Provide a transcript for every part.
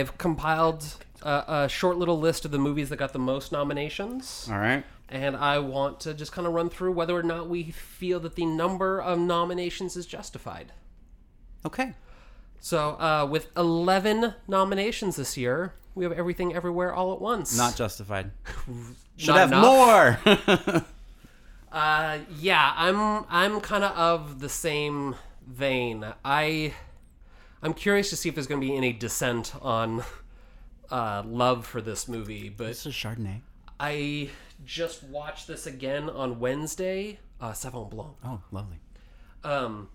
I've compiled a, a short little list of the movies that got the most nominations, All right. and I want to just kind of run through whether or not we feel that the number of nominations is justified. Okay. So, uh, with 11 nominations this year, we have Everything Everywhere All at Once. Not justified. Should Not have enough? more. Uh, yeah, I'm I'm kind of of the same vein. I I'm curious to see if there's going to be any dissent on uh, love for this movie, but this is Chardonnay. I just watched this again on Wednesday. Uh, Sauvignon Blanc. Oh, lovely. Um,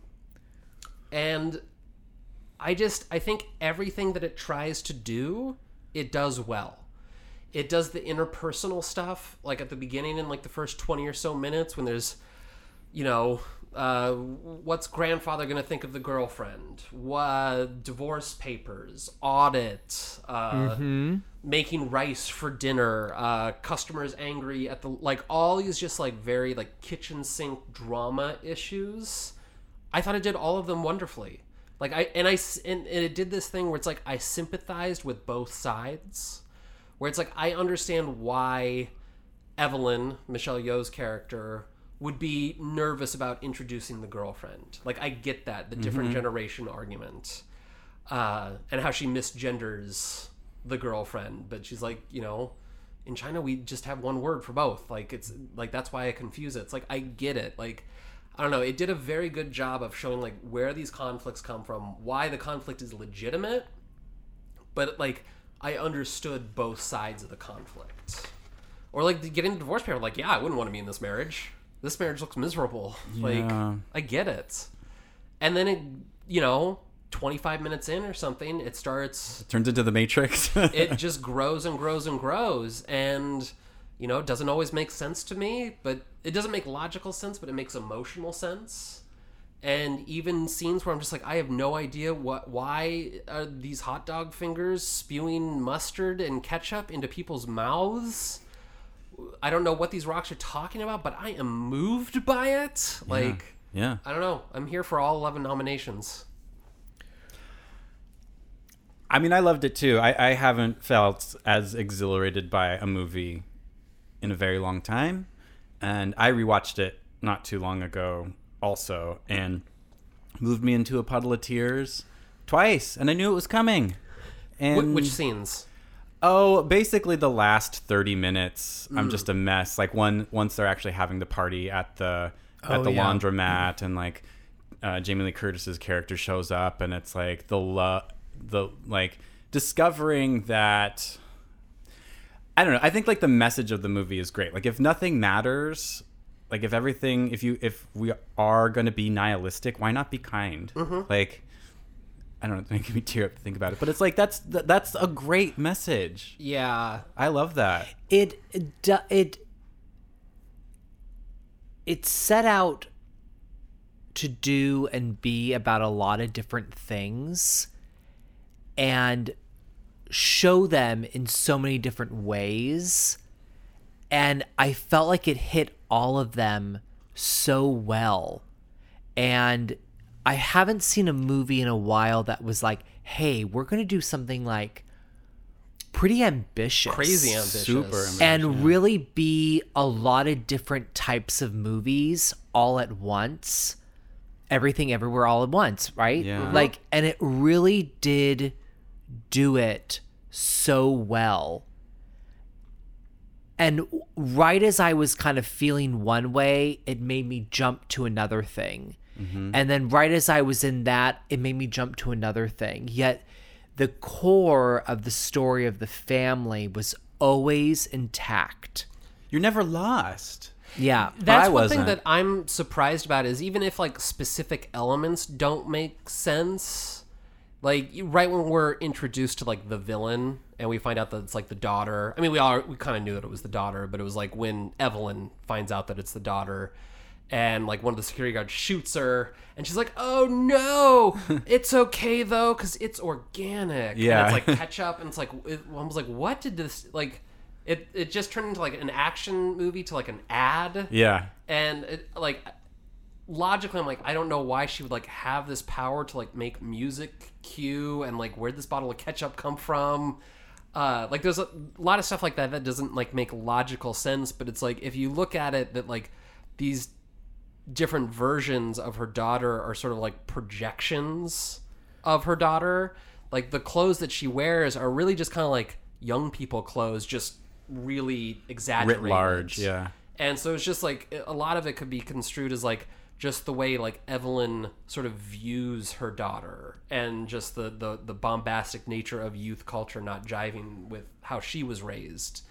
and I just I think everything that it tries to do, it does well. It does the interpersonal stuff, like at the beginning in like the first twenty or so minutes when there's, you know, uh, what's grandfather gonna think of the girlfriend? What divorce papers, audit, uh, making rice for dinner, uh, customers angry at the like all these just like very like kitchen sink drama issues. I thought it did all of them wonderfully. Like I and I and, and it did this thing where it's like I sympathized with both sides, where it's like I understand why Evelyn Michelle Yeoh's character would be nervous about introducing the girlfriend. Like I get that the different generation argument, uh, and how she misgenders the girlfriend, but she's like you know. In China, we just have one word for both. Like it's like that's why I confuse it. It's like I get it. Like I don't know. It did a very good job of showing like where these conflicts come from, why the conflict is legitimate, but like I understood both sides of the conflict. Or like getting a divorce paper, like yeah, I wouldn't want to be in this marriage. This marriage looks miserable. Like I get it. And then it, you know, twenty five minutes in or something, it starts Turns into the Matrix. it just grows and grows and grows and you know it doesn't always make sense to me but it doesn't make logical sense but it makes emotional sense and even scenes where i'm just like i have no idea what why are these hot dog fingers spewing mustard and ketchup into people's mouths i don't know what these rocks are talking about but i am moved by it like yeah. i don't know i'm here for all 11 nominations I mean, I loved it too. I, I haven't felt as exhilarated by a movie in a very long time. And I rewatched it not too long ago also and moved me into a puddle of tears twice. And I knew it was coming. Wh- And which scenes Oh, basically the last 30 minutes Mm. I'm just a mess. Like one once they're actually having the party at the at Oh, the yeah. laundromat and like uh, Jamie Lee Curtis's character shows up and it's like the lo- the like discovering that I don't know. I think like the message of the movie is great. Like if nothing matters, like if everything if you if we are going to be nihilistic, why not be kind? Mm-hmm. Like I don't know, it's making me tear up to think about it. But it's like that's that's a great message. yeah I love that. it it it it set out to do and be about a lot of different things and show them in so many different ways and i felt like it hit all of them so well and i haven't seen a movie in a while that was like hey we're going to do something like pretty ambitious. Crazy ambitious. Super ambitious. and really be a lot of different types of movies all at once. Everything everywhere all at once right? Yeah. Uh-huh. like and it really did do it so well. And right as i was kind of feeling one way it made me jump to another thing Mm-hmm. and then right as i was in that it made me jump to another thing yet the core of the story of the family was always intact You're never lost. yeah That's I one thing wasn't. that I'm surprised about is even if like specific elements don't make sense, like right when we're introduced to like the villain and we find out that it's like the daughter. I mean, we all we kind of knew that it was the daughter, but it was like when Evelyn finds out that it's the daughter. And like one of the security guards shoots her, and she's like, "Oh no, it's okay though, because it's organic." Yeah. and it's like ketchup, and it's like it, I was like, "What did this like?" It it just turned into like an action movie to like an ad Yeah. and it, like logically i'm like i don't know why she would like have this power to like make music cue and like where'd this bottle of ketchup come from uh like there's a lot of stuff like that that doesn't like make logical sense but it's like if you look at it that like these different versions of her daughter are sort of like projections of her daughter like the clothes that she wears are really just kind of like young people clothes just really exaggerated Writ large, yeah. and so it's just like a lot of it could be construed as like just the way like Evelyn sort of views her daughter and just the the, the bombastic nature of youth culture not jiving with how she was raised.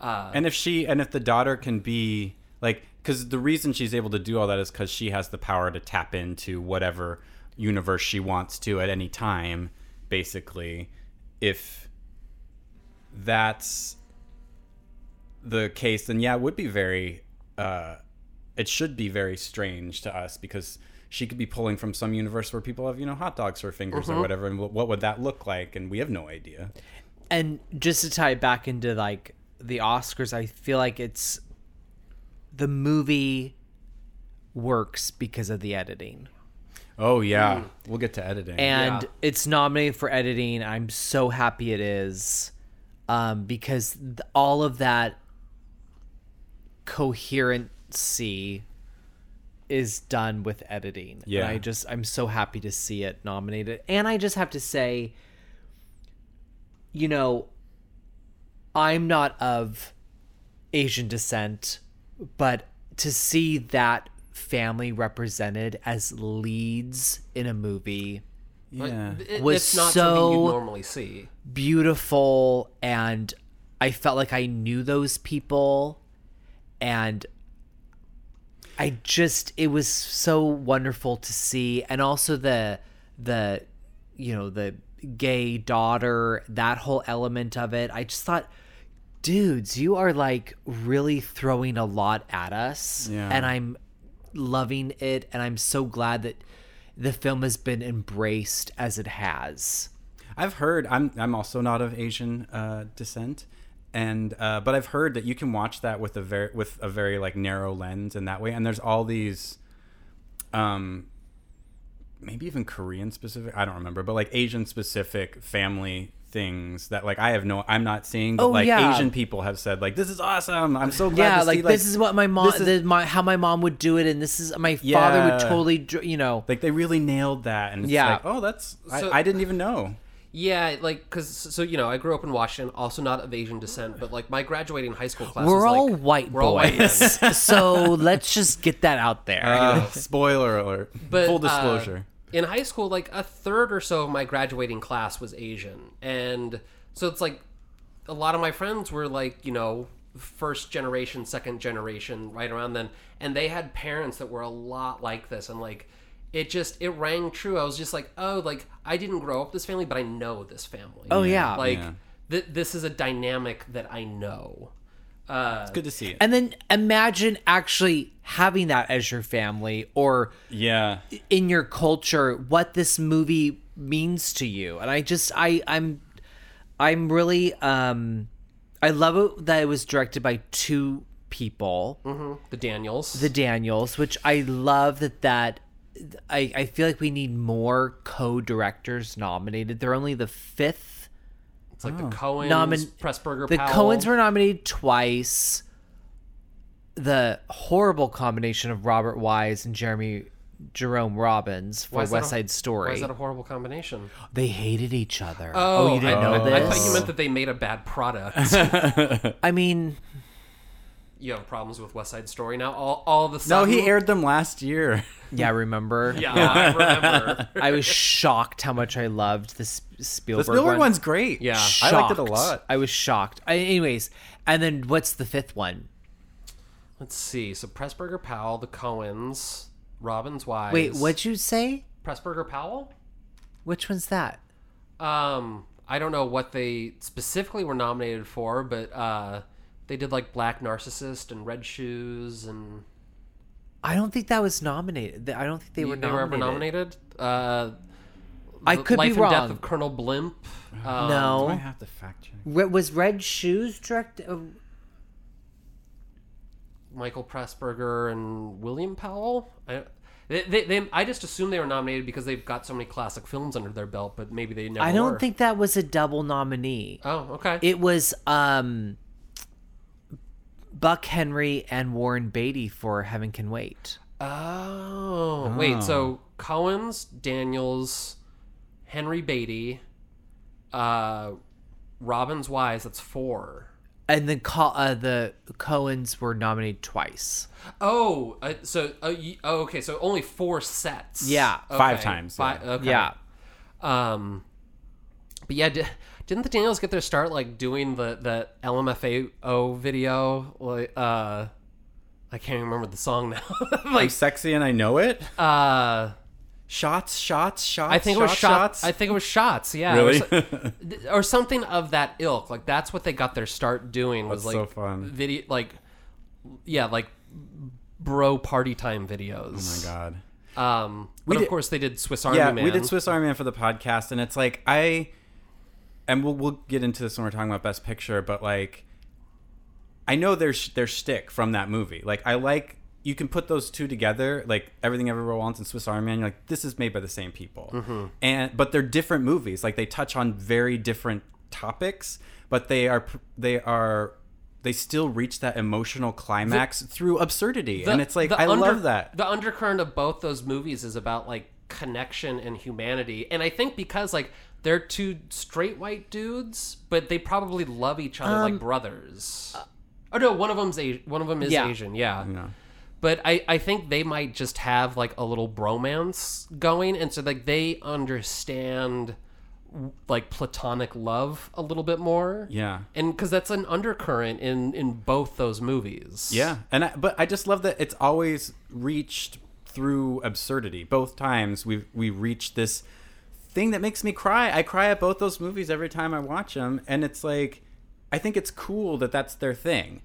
Uh, and if she and if the daughter can be like because the reason she's able to do all that is because she has the power to tap into whatever universe she wants to at any time basically. If that's the case then yeah it would be very uh it should be very strange to us because she could be pulling from some universe where people have you know hot dogs for fingers or whatever and what would that look like? And we have no idea. And just to tie it back into like the Oscars, I feel like it's the movie works because of the editing. oh yeah we'll get to editing and Yeah. it's nominated for editing. I'm so happy it is, um, because th- all of that coherency is done with editing. Yeah. and I just I'm so happy to see it nominated, and I just have to say, you know, I'm not of Asian descent, but to see that family represented as leads in a movie yeah it- was it's not something you so- normally see. beautiful and I felt like I knew those people and I just it was so wonderful to see and also the the you know the gay daughter that whole element of it I just thought dudes you are like really throwing a lot at us Yeah. and I'm loving it and I'm so glad that the film has been embraced as it has I've heard I'm I'm also not of Asian uh, descent, and uh, but I've heard that you can watch that with a very with a very like narrow lens in that way. And there's all these, um, maybe even Korean specific. I don't remember, but like Asian specific family things that like I have no I'm not seeing, but Oh, like yeah. Asian people have said like this is awesome. I'm so glad. yeah to like, see, this is what my mom this is- the, my how my mom would do it and this is my father would totally you know like they really nailed that, and it's Yeah. like oh that's So- I, I didn't even know. Yeah, like because so you know I grew up in Washington, also not of Asian descent, but like my graduating high school class. we're was, all like, white we're all white boys men. so let's just get that out there Uh, spoiler alert! But, Full uh, disclosure. In high school, like a third or so of my graduating class was Asian, and so it's like a lot of my friends were like you know first generation, second generation, right around then, and they had parents that were a lot like this, and like it just it rang true. I was just like, oh, like I didn't grow up this family, but I know this family. oh yeah like Yeah. th- this is a dynamic that I know. Uh, it's Good to see it. and then imagine actually having that as your family or yeah. in your culture what this movie means to you and i just i i'm i'm really um i love it that it was directed by two people the Daniels. the daniels which i love that that I, I feel like we need more co-directors nominated. They're only the fifth. it's like the Coens, Nomin- Pressburger, The Powell. Coens were nominated twice. The horrible combination of Robert Wise and Jeremy Jerome Robbins for Why is that West a- Side Why Story. is that a horrible combination? They hated each other. Oh, oh you didn't I, know I, this? I thought you meant that they made a bad product. I mean, you have problems with West Side Story now. All, all of a No, he aired them last year. yeah, remember? Yeah, I remember. I was shocked how much I loved this Spielberg, The Spielberg one. one's great. Yeah. I liked it a lot. I was shocked. I, anyways, and then what's the fifth one? Let's see. So Pressburger, Powell, the Coens, Robbins, Wise. Wait, what'd you say? Pressburger, Powell? Which one's that? Um, I don't know what they specifically were nominated for, but uh, they did like Black Narcissus and Red Shoes, and I don't think that was nominated. I don't think they were they were ever nominated. nominated. Uh, I The could Life be and Death of Colonel Blimp. Um, Do I no, have to fact check? Was Red Shoes directed? Michael Pressburger and William Powell. I, They, they, they, I just assume they were nominated because they've got so many classic films under their belt, but maybe they never. I don't were. think that was a double nominee. Oh, okay. It was um Buck Henry and Warren Beatty for Heaven Can Wait. oh, wait. So Coen's, Daniels, Henry Beatty, uh, Robbins Wise. That's four. And then Co- uh, the Coens were nominated twice. Oh, uh, so uh, y- oh, okay. So only four sets. Yeah. Five times, Fi- yeah. okay. Yeah. Um, but yeah, di- didn't the Daniels get their start like doing the the LMFAO video? Like, uh, I can't remember the song now. I'm like, sexy and I know it. uh, Shots, shots, shots. I think it was shots, shots. shots. I think it was shots. Yeah, Really? or, or something of that ilk. Like that's what they got their start doing. Was That's like so fun. video, like yeah, like bro party time videos. oh my god. Um, but We of did- course they did Swiss Army yeah, Man. we did Swiss Army Man for the podcast, and it's like I, and we'll we'll get into this when we're talking about Best Picture, but like, I know there's their stick from that movie. Like, I like you can put those two together, like Everything Everywhere Wants at Once and Swiss Army Man. You're like, this is made by the same people, Mm-hmm. and but they're different movies. Like they touch on very different topics, but they are they are. They still reach that emotional climax through absurdity, The- and it's like I under- love that. The undercurrent of both those movies is about like connection and humanity, and I think because like they're two straight white dudes, but they probably love each other like brothers. oh no, one of them's a- one of them is Yeah. Asian, yeah. Yeah. But I, I think they might just have like a little bromance going, and so like they understand like platonic love a little bit more. Yeah. and because that's an undercurrent in in both those movies. Yeah, and I, but I just love that it's always reached through absurdity. Both times we we reach this thing that makes me cry. I cry at both those movies every time I watch them, and it's like I think it's cool that that's their thing.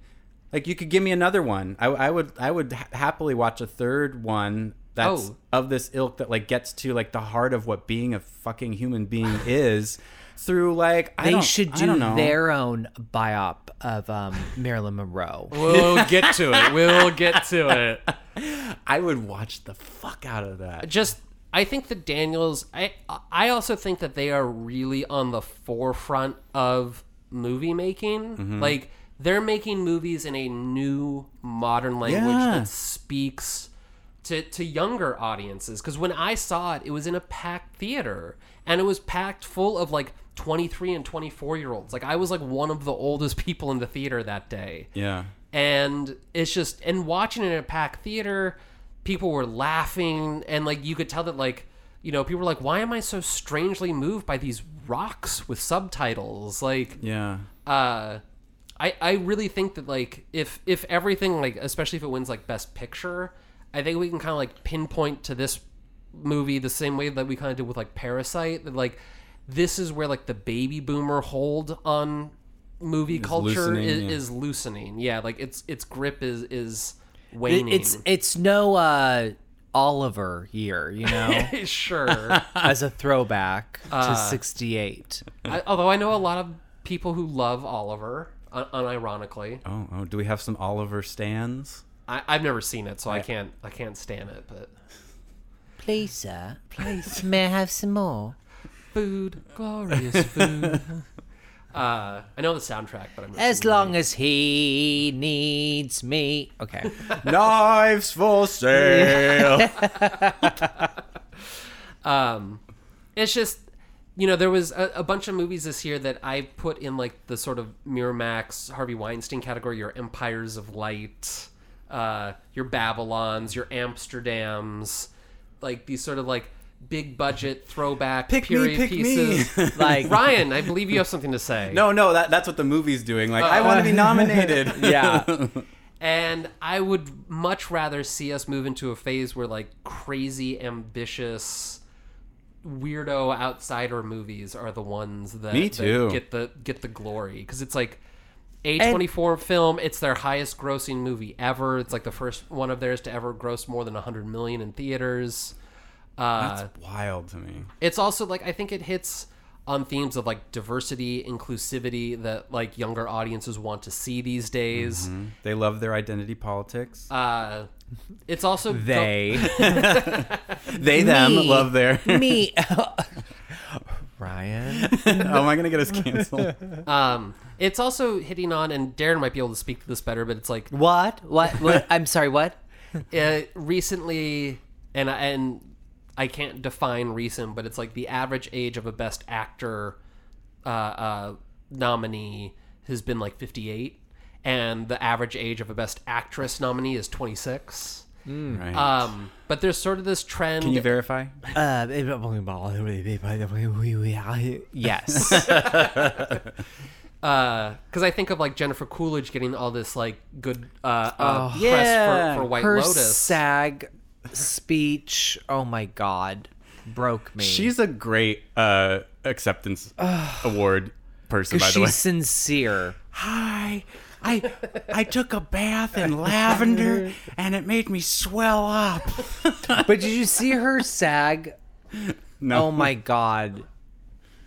Like you could give me another one. I, I would I would ha- happily watch a third one that's Oh. of this ilk that like gets to like the heart of what being a fucking human being is through like I They don't- should I do don't know. their own biop of um, Marilyn Monroe. We'll get to it. We'll get to it. I would watch the fuck out of that. just I think the Daniels I I also think that they are really on the forefront of movie making. Mm-hmm. Like they're making movies in a new modern language Yeah. that speaks to to younger audiences cuz when I saw it it was in a packed theater and it was packed full of like 23 and 24 year olds. Like I was like one of the oldest people in the theater that day Yeah. and it's just and watching it in a packed theater people were laughing and like you could tell that like you know people were like why am i so strangely moved by these rocks with subtitles like Yeah. uh i i really think that like if if everything like especially if it wins like best picture i think we can kind of like pinpoint to this movie the same way that we kind of did with like parasite that like this is where like the baby boomer hold on movie culture loosening, is, yeah. is loosening. Yeah like its its grip is is It- waning. it's it's no uh, Oliver year, you know, sure. As a throwback Uh, to '68. I, although i know a lot of people who love oliver un- unironically Oh, oh, do we have some Oliver stands? I, i've never seen it so i can't i can't stand it but Please, sir. Please, may I have some more? food, glorious food. uh, I know the soundtrack, but I'm As long as he needs me. Okay. Knives for sale. um, it's just you know there was a, a bunch of movies this year that I put in like the sort of Miramax Harvey Weinstein category, your Empires of Light, uh, your Babylons, your Amsterdams, like these sort of like big budget throwback Pick me, period pick me. pieces. Like, Ryan, I believe you have something to say. no, no, that, that's what the movie's doing. Like, I want to be nominated. yeah. And I would much rather see us move into a phase where like crazy, ambitious, weirdo outsider movies are the ones that, Me that get the get the glory because it's like a twenty four film. It's their highest grossing movie ever. It's like the first one of theirs to ever gross more than hundred million in theaters. Uh, That's wild to me. it's also like I think it hits on themes of like diversity, inclusivity that like younger audiences want to see these days. They love their identity politics. Uh, it's also go- They, They them Me. love their. me, Ryan. oh, am I gonna get us canceled? um, it's also hitting on, and Darren might be able to speak to this better, but it's like What? What? What? I'm sorry. What? uh, recently, and I- and I can't define recent, but it's like the average age of a Best Actor uh, uh, nominee has been like 58, and the average age of a Best Actress nominee is 26. right. Um, but there's sort of this trend. Can you verify? Uh, yes. because I think of like Jennifer Coolidge getting all this like good uh, uh, press yeah. for, for White Her Lotus. SAG speech. Oh my god, broke me. She's a great uh, acceptance award person, by the way. she's sincere. Hi. I I took a bath in lavender and it made me swell up. But did you see her SAG? No. Oh my god.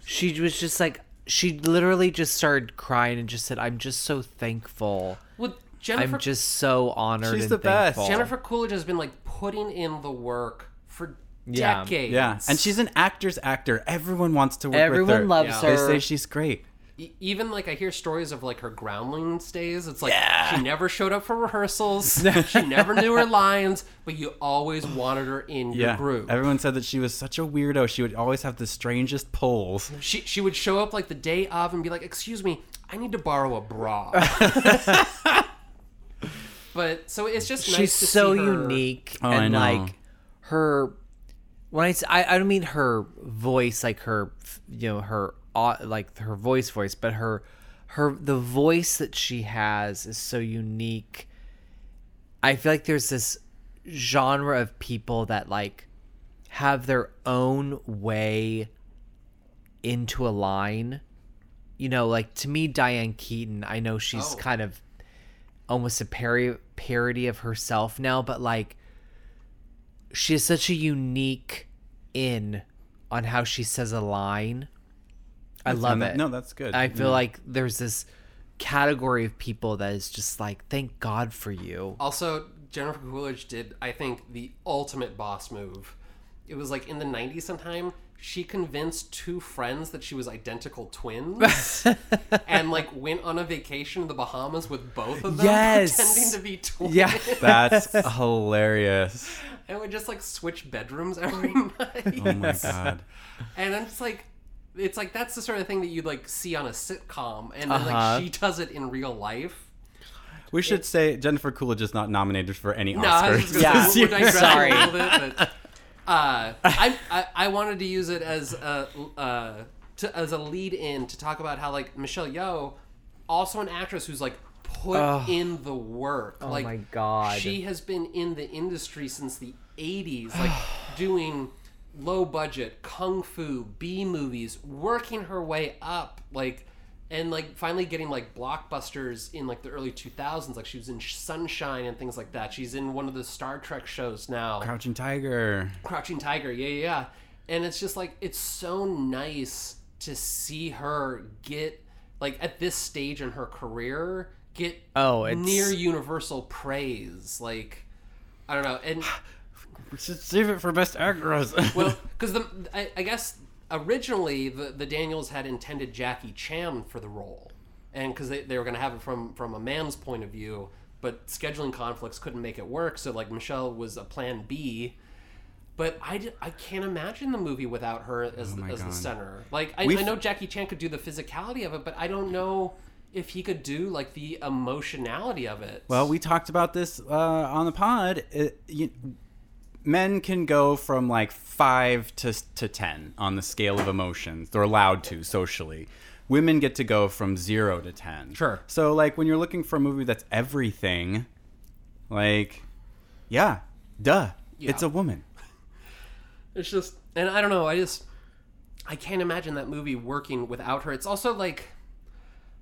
She was just like she literally just started crying and just said, "I'm just so thankful. Well, Jennifer I'm just so honored." She's and the best. thankful." Jennifer Coolidge has been like putting in the work for Yeah. decades. Yeah, and she's an actor's actor. Everyone wants to work with her. Everyone loves Yeah. They say she's great. E- even like I hear stories of like her groundlings days. It's like Yeah. she never showed up for rehearsals. she never knew her lines, but you always wanted her in your group. everyone said that she was such a weirdo. She would always have the strangest pulls. she she would show up like the day of and be like, "Excuse me, I need to borrow a bra." but so it's just nice she's to so see her- unique Oh, and like her when i say i don't mean her voice like her you know her au- like her voice voice but her her the voice that she has is so unique i feel like there's this genre of people that like have their own way into a line you know like to me diane keaton i know she's Oh. kind of almost a pari- parody of herself now, but like she has such a unique in on how she says a line. I love it. that- No, that's good. I feel Yeah. like there's this category of people that is just like, thank God for you. Also, Jennifer Coolidge did, I think, the ultimate boss move. It was like in the 90s sometime, she convinced two friends that she was identical twins and like went on a vacation in the Bahamas with both of them Yes. pretending to be twins. Yeah. That's hilarious. And would just like switch bedrooms every night. Oh my god. And I'm just like, it's like that's the sort of thing that you'd like see on a sitcom, and then Uh-huh. like she does it in real life. We should say Jennifer Coolidge is not nominated for any No, I was Oscars. just Yeah. say, we're digressing Sorry. a bit, but uh, I, I I wanted to use it as a uh, to, as a lead in to talk about how like Michelle Yeoh, also an actress who's like put in the work. Oh like, my God. she has been in the industry since the '80s, like doing low budget kung fu B movies, working her way up, like. And like finally getting like blockbusters in like the early 2000s, like she was in Sunshine and things like that. She's in one of the Star Trek shows now. Crouching Tiger. Crouching Tiger, yeah, yeah, yeah. And it's just like it's so nice to see her get like at this stage in her career get Oh, it's- near universal praise. Like I don't know, and save it for best actress. well, because the I, I guess originally the the Daniels had intended Jackie Chan for the role, and because they, they were going to have it from from a man's point of view, but scheduling conflicts couldn't make it work. So like Michelle was a plan B. But I, I can't imagine the movie without her as, the, my as the center. Like I, I know Jackie Chan could do the physicality of it, but I don't know if he could do like the emotionality of it. Well, we talked about this uh, on the pod. It, you, men can go from like five to to ten on the scale of emotions. They're allowed to socially. Women get to go from zero to ten. Sure. So, like, when you're looking for a movie that's everything, like, yeah, duh, it's a woman. It's just, and I don't know. I just, I can't imagine that movie working without her. It's also like,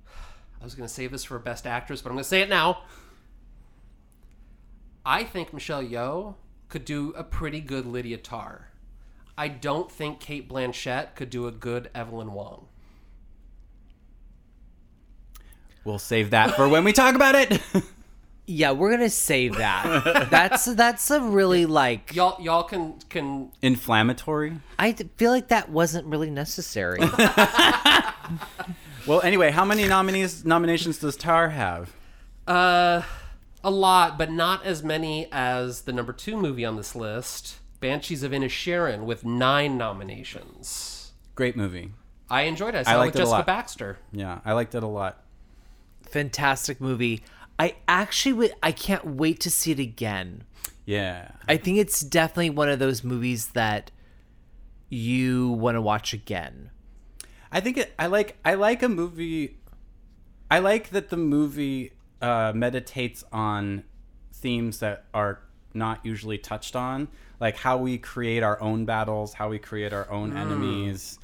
I was gonna save this for best actress, but I'm gonna say it now. I think Michelle Yeoh could do a pretty good Lydia Tar. I don't think Cate Blanchett could do a good Evelyn Wong. We'll save that for when we talk about it. Yeah, we're gonna save that. that's that's a really like. Y'all y'all can can Inflammatory. I feel like that wasn't really necessary. Well, anyway, how many nominees nominations does Tar have? uh a lot, but not as many as the number two movie on this list, Banshees of Inisherin, with nine nominations. Great movie. I enjoyed it. I saw it liked with it a Jessica lot. Baxter. Yeah, I liked it a lot. Fantastic movie. I actually would. I can't wait to see it again. Yeah. I think it's definitely one of those movies that you want to watch again. I think it, I like I like a movie. I like that the movie uh, meditates on themes that are not usually touched on, like how we create our own battles, how we create our own enemies,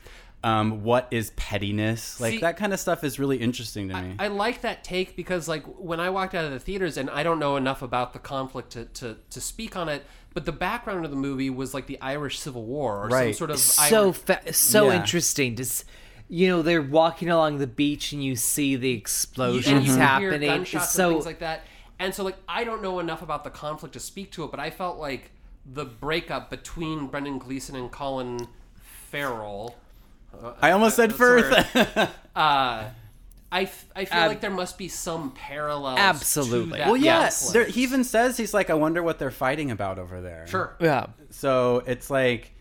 um, what is pettiness, like See- that kind of stuff is really interesting to me. I like that take because, like, when I walked out of the theaters, and I don't know enough about the conflict to, to, to speak on it, but the background of the movie was like the Irish Civil War or some Right. sort of so Irish- fa- so Yeah. interesting to s- you know they're walking along the beach and you see the explosions you hear happening gunshots so and things like that. And so, like, I don't know enough about the conflict to speak to it, but I felt like the breakup between Brendan Gleeson and Colin Farrell. I almost said sorry. Firth. Uh, I, f- I feel Ab- like there must be some parallels. Absolutely. To that well, yeah, conflict. there, he even says he's like, I wonder what they're fighting about over there. Sure. yeah So it's like,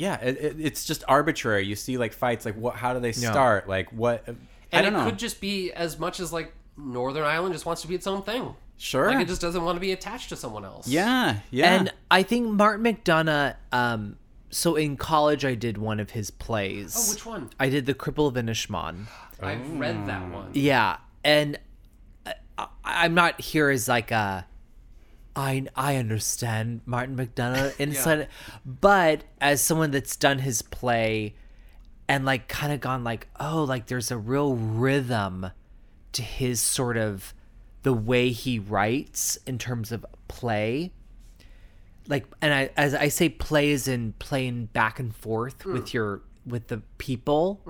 yeah, it, it, it's just arbitrary. You see like fights, like what? How do they Yeah. start? Like what? I And don't it know. could just be as much as like Northern Ireland just wants to be its own thing. sure. Like it just doesn't want to be attached to someone else. yeah, yeah. and i think martin mcdonagh um so in college i did one of his plays Oh, which one? i did the cripple of inishmaan I've read that one. Yeah, and I, I- I'm not here as like a. I I understand Martin McDonagh inside, but as someone that's done his play, and like kind of gone like, oh, like there's a real rhythm to his sort of the way he writes in terms of play. Like, and I as I say, play is in playing back and forth with your with the people.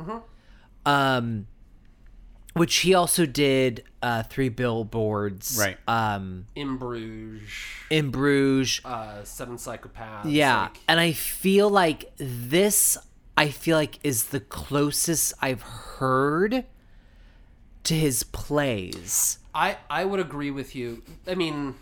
Um, which he also did uh three billboards Right. um In Bruges, in bruges uh, Seven Psychopaths. yeah like- and i feel like this i feel like is the closest i've heard to his plays I I would agree with you. I mean,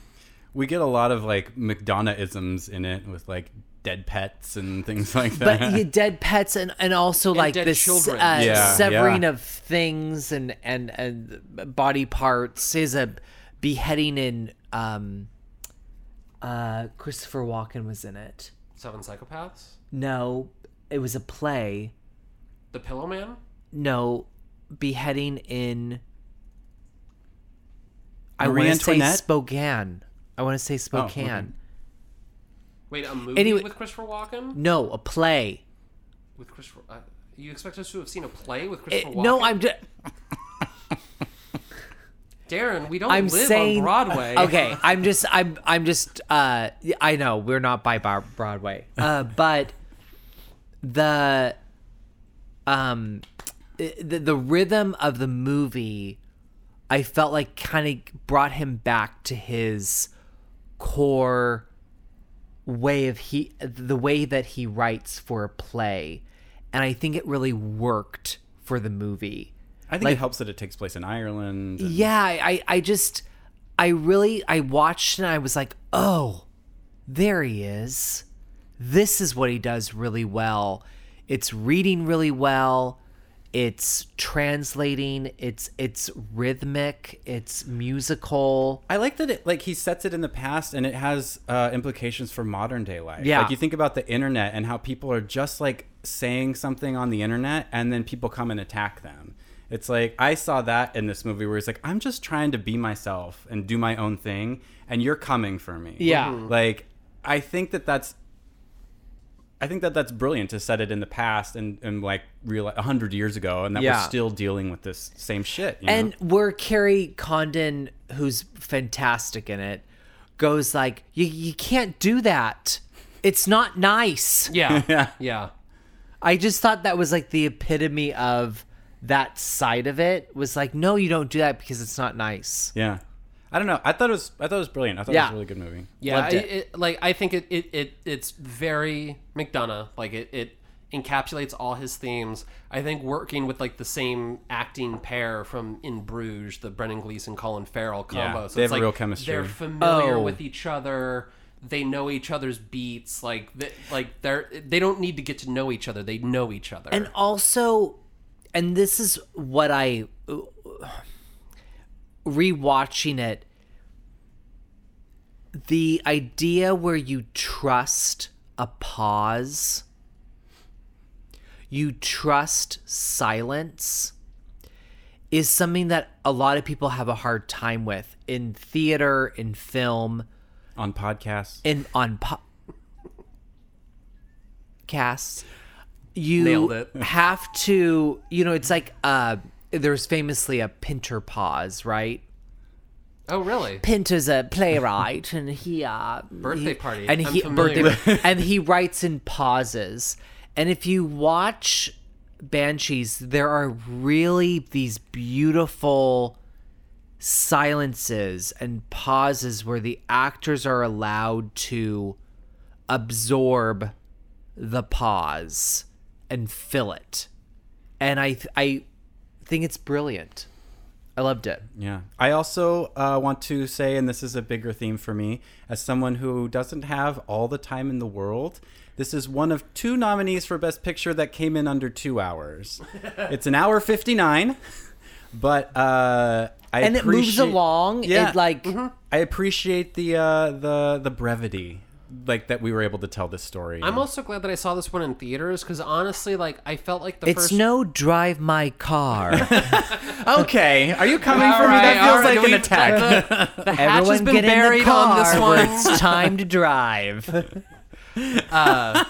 we get a lot of like McDonagh isms in it with like dead pets and things like that. but that. yeah, dead pets and and also like dead this children. uh, Yeah, severing yeah. of things and and and body parts is a beheading in um uh christopher walken was in it Seven Psychopaths, no it was a play The Pillow Man. no beheading in i Marie want to say spokane i want to say spokane okay. Wait, a movie Anyway- with Christopher Walken? no a play With Christopher, uh, you expect us to have seen a play with Eh, Christopher Walken? no i'm just Darren. We don't I'm live saying on Broadway. Okay, I'm just I'm I'm just uh I know we're not by Bar- Broadway. Uh but the um the, the rhythm of the movie I felt like kind of brought him back to his core way of he the way that he writes for a play and I think it really worked for the movie. I think like- it helps that it takes place in Ireland. and- Yeah, I, I just, I really, I watched and I was like, oh, there he is. This is what he does really well. It's reading really well. It's translating. It's it's rhythmic. It's musical. I like that it like he sets it in the past and it has uh, implications for modern day life. Yeah. Like you think about the internet and how people are just like saying something on the internet and then people come and attack them. It's like I saw that in this movie where he's like, I'm just trying to be myself and do my own thing, and you're coming for me. Yeah. Mhm. Like I think that that's. I think that that's brilliant to set it in the past and, and like real a hundred years ago, and that Yeah. we're still dealing with this same shit. You know? And where Kerry Condon, who's fantastic in it, goes like, you you can't do that. It's not nice. Yeah. Yeah. Yeah. I just thought that was like the epitome of that side of it was like, no, you don't do that because it's not nice. Yeah. I don't know. I thought it was. I thought it was brilliant. I thought it was a really good movie. Yeah, Loved I, it. it, like I think it, it, it it's very McDonagh. Like it, it encapsulates all his themes. I think working with like the same acting pair from In Bruges, the Brendan Gleeson, Colin Farrell combo. Yeah, so they it's have like real chemistry. They're familiar Oh. with each other. They know each other's beats. Like they, like they're they don't need to get to know each other. They know each other. And also, and this is what I rewatching it. The idea where you trust a pause, you trust silence, is something that a lot of people have a hard time with in theater, in film, On podcasts. in on po- casts you have to you know it's like uh there's famously a pinter pause right oh really? pinter's a playwright and he uh Birthday he- party. and I'm he birthday and he writes in pauses and if you watch banshees there are really these beautiful silences and pauses where the actors are allowed to absorb the pause and fill it and i i think it's brilliant i loved it Yeah. I also uh, want to say, and this is a bigger theme for me, as someone who doesn't have all the time in the world, this is one of two nominees for Best Picture that came in under two hours. it's an hour 59, but uh, I and it moves along Yeah. it like I appreciate the uh, the the brevity, like that we were able to tell this story. I'm also glad that I saw this one in theaters because honestly, like I felt like the it's first. no drive my car okay. Are you coming All for me? That feels all right, like an attack. The, the hatch has been get in the buried car on this one. it's time to drive Uh,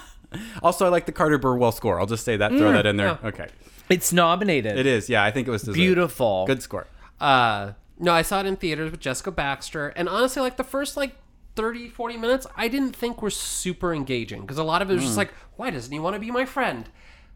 Also, I like the Carter Burwell score. I'll just say that. Throw that in there. yeah. Okay. it's nominated It is. Yeah, I think it was deserved. beautiful Good score. Uh, no, I saw it in theaters with Jessica Baxter, and honestly, like the first like 30, 40 minutes, I didn't think were super engaging because a lot of it was just hmm. like, why doesn't he want to be my friend?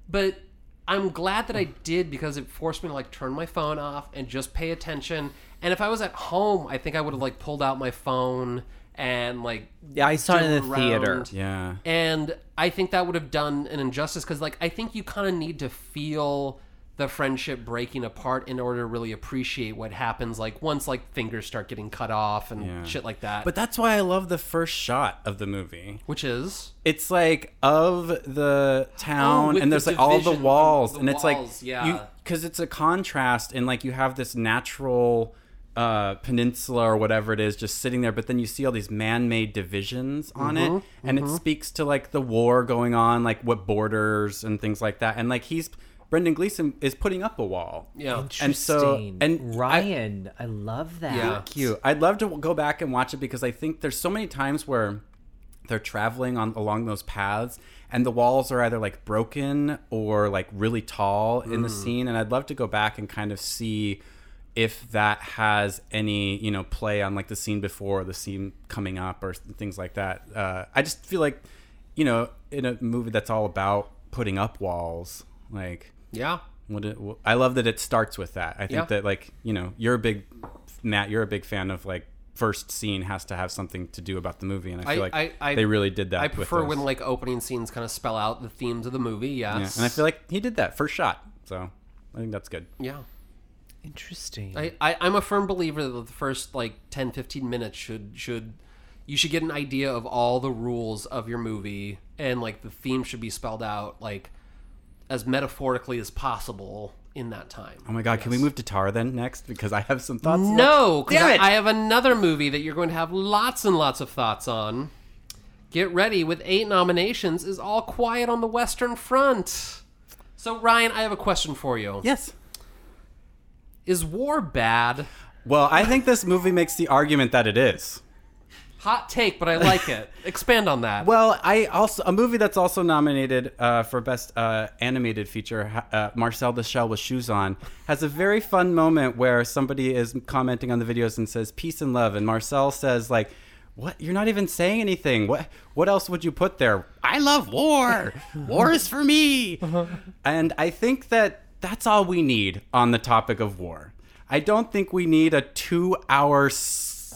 But I'm glad that I hmm. did because it forced me to like turn my phone off and just pay attention. And if I was at home, I think I would have like pulled out my phone and like Yeah, I saw it in the diddled theater. Yeah. And I think that would have done an injustice because, like, I think you kind of need to feel the friendship breaking apart in order to really appreciate what happens. Like, once like fingers start getting cut off and Yeah. shit like that. But that's why I love the first shot of the movie. which is It's like of the town, Oh, and the there's like all the walls, the and it's walls, like yeah. because it's a contrast, and like you have this natural uh, peninsula or whatever it is just sitting there, but then you see all these man-made divisions on Mm-hmm, it, and it speaks to like the war going on, like what borders and things like that, and like he's Brendan Gleeson is putting up a wall. yeah. And so- and Ryan, I, love that. Yeah. cute. I'd love to go back and watch it because I think there's so many times where they're traveling on along those paths and the walls are either like broken or like really tall in the scene and I'd love to go back and kind of see if that has any you know play on like the scene before or the scene coming up or things like that uh, i just feel like you know in a movie that's all about putting up walls like Yeah. what it, wh- I love that it starts with that. I think Yeah. that like you know you're a big Matt, you're a big fan of like first scene has to have something to do about the movie, and I feel I- like I- I- they really did that. I prefer this. when like opening scenes kind of spell out the themes of the movie. Yes. yeah, and I feel like he did that first shot, so I think that's good. yeah. Interesting. I, I I'm a firm believer that the first like 10 15 minutes should should you should get an idea of all the rules of your movie and like the theme should be spelled out like as metaphorically as possible in that time. Oh my god, can we move to Tar then next because I have some thoughts. No, because I! I have another movie that you're going to have lots and lots of thoughts on. Get ready with eight nominations is All Quiet on the Western Front. So Ryan, I have a question for you. Yes. Is war bad? Well, I think this movie makes the argument that it is. Hot take, but I like it. Expand on that. Well, I also a movie that's also nominated uh, for best uh, animated feature. Uh, Marcel the Shell with shoes on has a very fun moment where somebody is commenting on the videos and says peace and love, and Marcel says like, "What? You're not even saying anything. What? What else would you put there? I love war. war is for me." And I think that that's all we need on the topic of war. I don't think we need a two-hour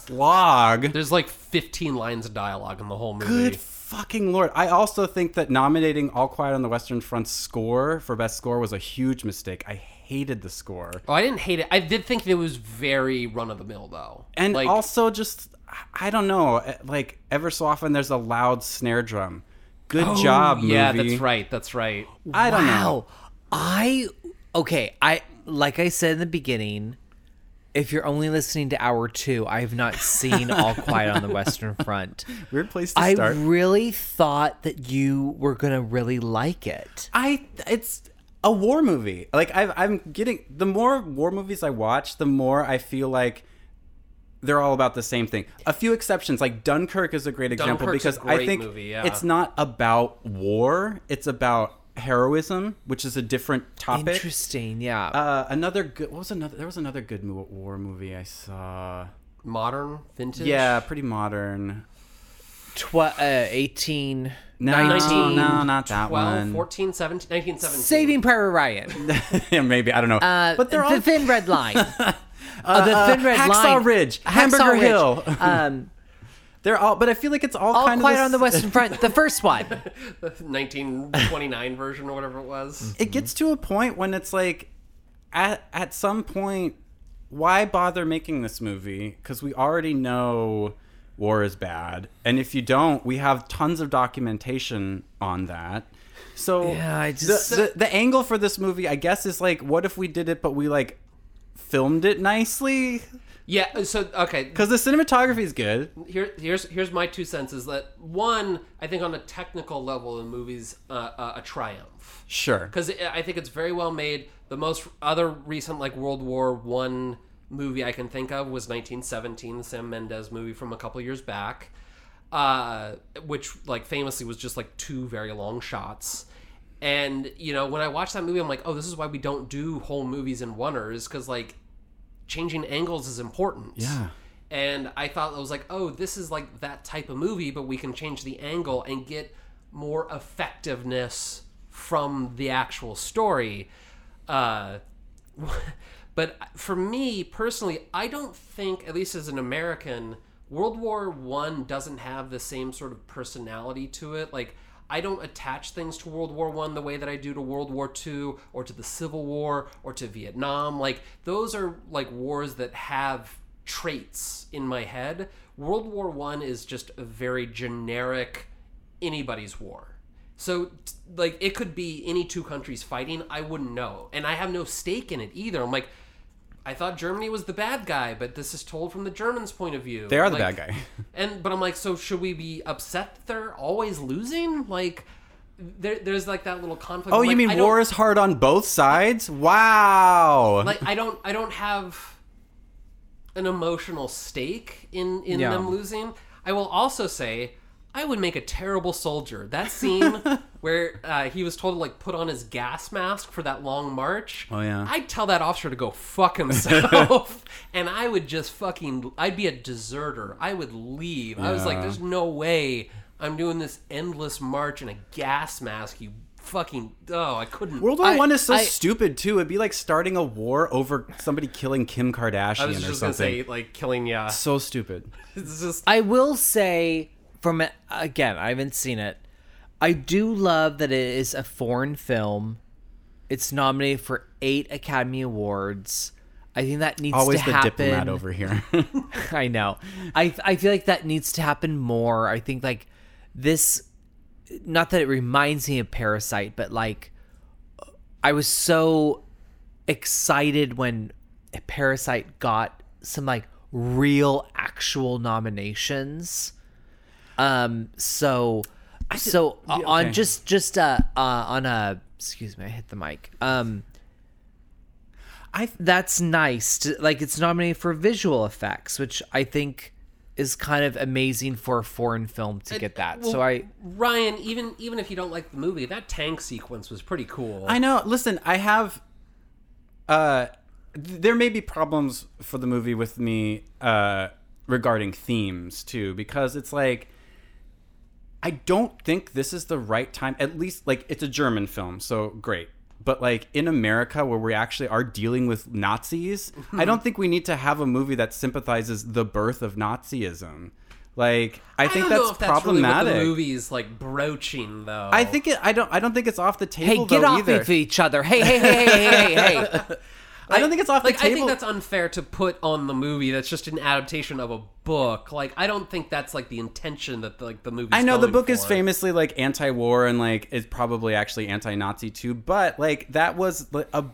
slog. There's like 15 lines of dialogue in the whole movie. Good fucking lord! I also think that nominating All Quiet on the Western Front score for best score was a huge mistake. I hated the score, Oh, I didn't hate it. I did think it was very run of the mill though. and like, also just I don't know, eh, like ever so often there's a loud snare drum. Good Oh, job, movie. Yeah, that's right. That's right. I don't know. wow. I okay. I like I said in the beginning. If you're only listening to hour two, I have not seen All Quiet on the Western Front. Weird place to I start. I really thought that you were gonna really like it. I it's a war movie. Like I've, I'm getting the more war movies I watch, the more I feel like they're all about the same thing. A few exceptions, like Dunkirk, is a great example Dunkirk's a because I think movie, yeah. it's not about war; it's about heroism, which is a different topic. Interesting, yeah. Uh, another good. What was another? There was another good mo- war movie I saw. Modern, vintage. Yeah, pretty modern. Tw- uh, 18, No, 19, no, not that 12, one. 14, 17, 1917. Saving Private Ryan. yeah, maybe I don't know. Uh, but they're the all Thin Red Line. Uh, the uh, Thin Red Line. Hacksaw Line. Ridge, Hacksaw Hamburger Ridge. Hill. Um, They're all, but I feel like it's all, all kind Quiet of on the Western Front. The first one. 1929 version or whatever it was. It mm-hmm. gets to a point when it's like, at at some point, why bother making this movie? Because we already know war is bad, and if you don't, we have tons of documentation on that. So Yeah, I the- just- the, the angle for this movie, I guess, is like, what if we did it, but we like filmed it nicely? Yeah, so okay, Because the cinematography is good. here, here's here's my two cents is that one, I think on a technical level, the movie's uh, uh, a triumph Sure. because I think it's very well made. The most other recent like World War One movie I can think of was 1917, the Sam Mendes movie from a couple years back, uh, which like famously was just like two very long shots. And you know, when I watched that movie, I'm like, oh, this is why we don't do whole movies in oneers because like changing angles is important. Yeah. And I thought it was like, oh, this is like that type of movie, but we can change the angle and get more effectiveness from the actual story. Uh, but for me personally, I don't think, at least as an American, World War One doesn't have the same sort of personality to it. Like I don't attach things to World War One the way that I do to World War Two or to the Civil War or to Vietnam. Like those are like wars that have traits in my head. World War One is just a very generic anybody's war. So, like, it could be any two countries fighting. I wouldn't know, and I have no stake in it either. I'm like, I thought Germany was the bad guy, but this is told from the Germans' point of view. They are the Like, bad guy. And but I'm like, so should we be upset that they're always losing? Like, there, there's like that little conflict. Oh, I'm you like, mean I war is hard on both sides? Wow. like I don't I don't have an emotional stake in in Yeah. them losing. I will also say I would make a terrible soldier. That scene where uh, he was told to like put on his gas mask for that long march. Oh, yeah. I'd tell that officer to go fuck himself, and I would just fucking. I'd be a deserter. I would leave. I was like, there's no way I'm doing this endless march in a gas mask. You fucking. Oh, I couldn't. World War I- One is so I- stupid too. It'd be like starting a war over somebody killing Kim Kardashian I was or just gonna something. say like killing yeah. so stupid. It's just I will say from it again, I haven't seen it. I do love that it is a foreign film. It's nominated for eight Academy Awards. I think that needs Always to the happen. diplomat over here. I know. I I feel like that needs to happen more. I think like this not that it reminds me of Parasite, but like I was so excited when Parasite got some like real actual nominations. Um so so uh, yeah, on just just uh, uh on a excuse me, I hit the mic. Um I that's nice. To, like it's nominated for visual effects, which I think is kind of amazing for a foreign film to get that. so I Ryan, even even if you don't like the movie, that tank sequence was pretty cool. I know. Listen, I have. Uh, there may be problems for the movie with me uh, regarding themes too, because it's like. I don't think this is the right time. At least, like, it's a German film, so great. but like in America where we actually are dealing with Nazis, I don't think we need to have a movie that sympathizes the birth of Nazism. Like I think I don't that's, know if that's problematic. Really what the movie's like broaching though. I think it. I don't. I don't think it's off the table. Hey, get though, off either. of each other. Hey, hey, hey, hey, hey, hey, hey. I don't think it's off like the I think that's unfair to put on the movie. That's just an adaptation of a book. Like I don't think that's like the intention that like the movie. I know the book is famously like anti-war and like is probably actually anti-Nazi too, but like that was a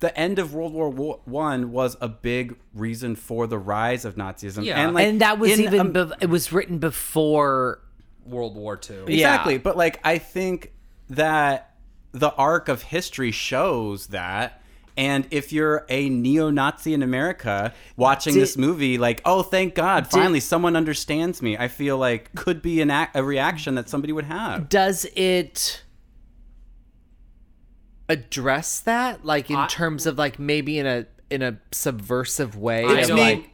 the end of World War Wo- One was a big reason for the rise of Nazism. Yeah. and like and that was even bef- it was written before World War Two. Yeah. exactly. But like I think that the arc of history shows that. And if you're a neo-Nazi in America watching Did- this movie, like, oh, thank God, finally someone understands me. I feel like could be an ac- a reaction that somebody would have. does it address that like in I- terms of like maybe in a in a subversive way I of, like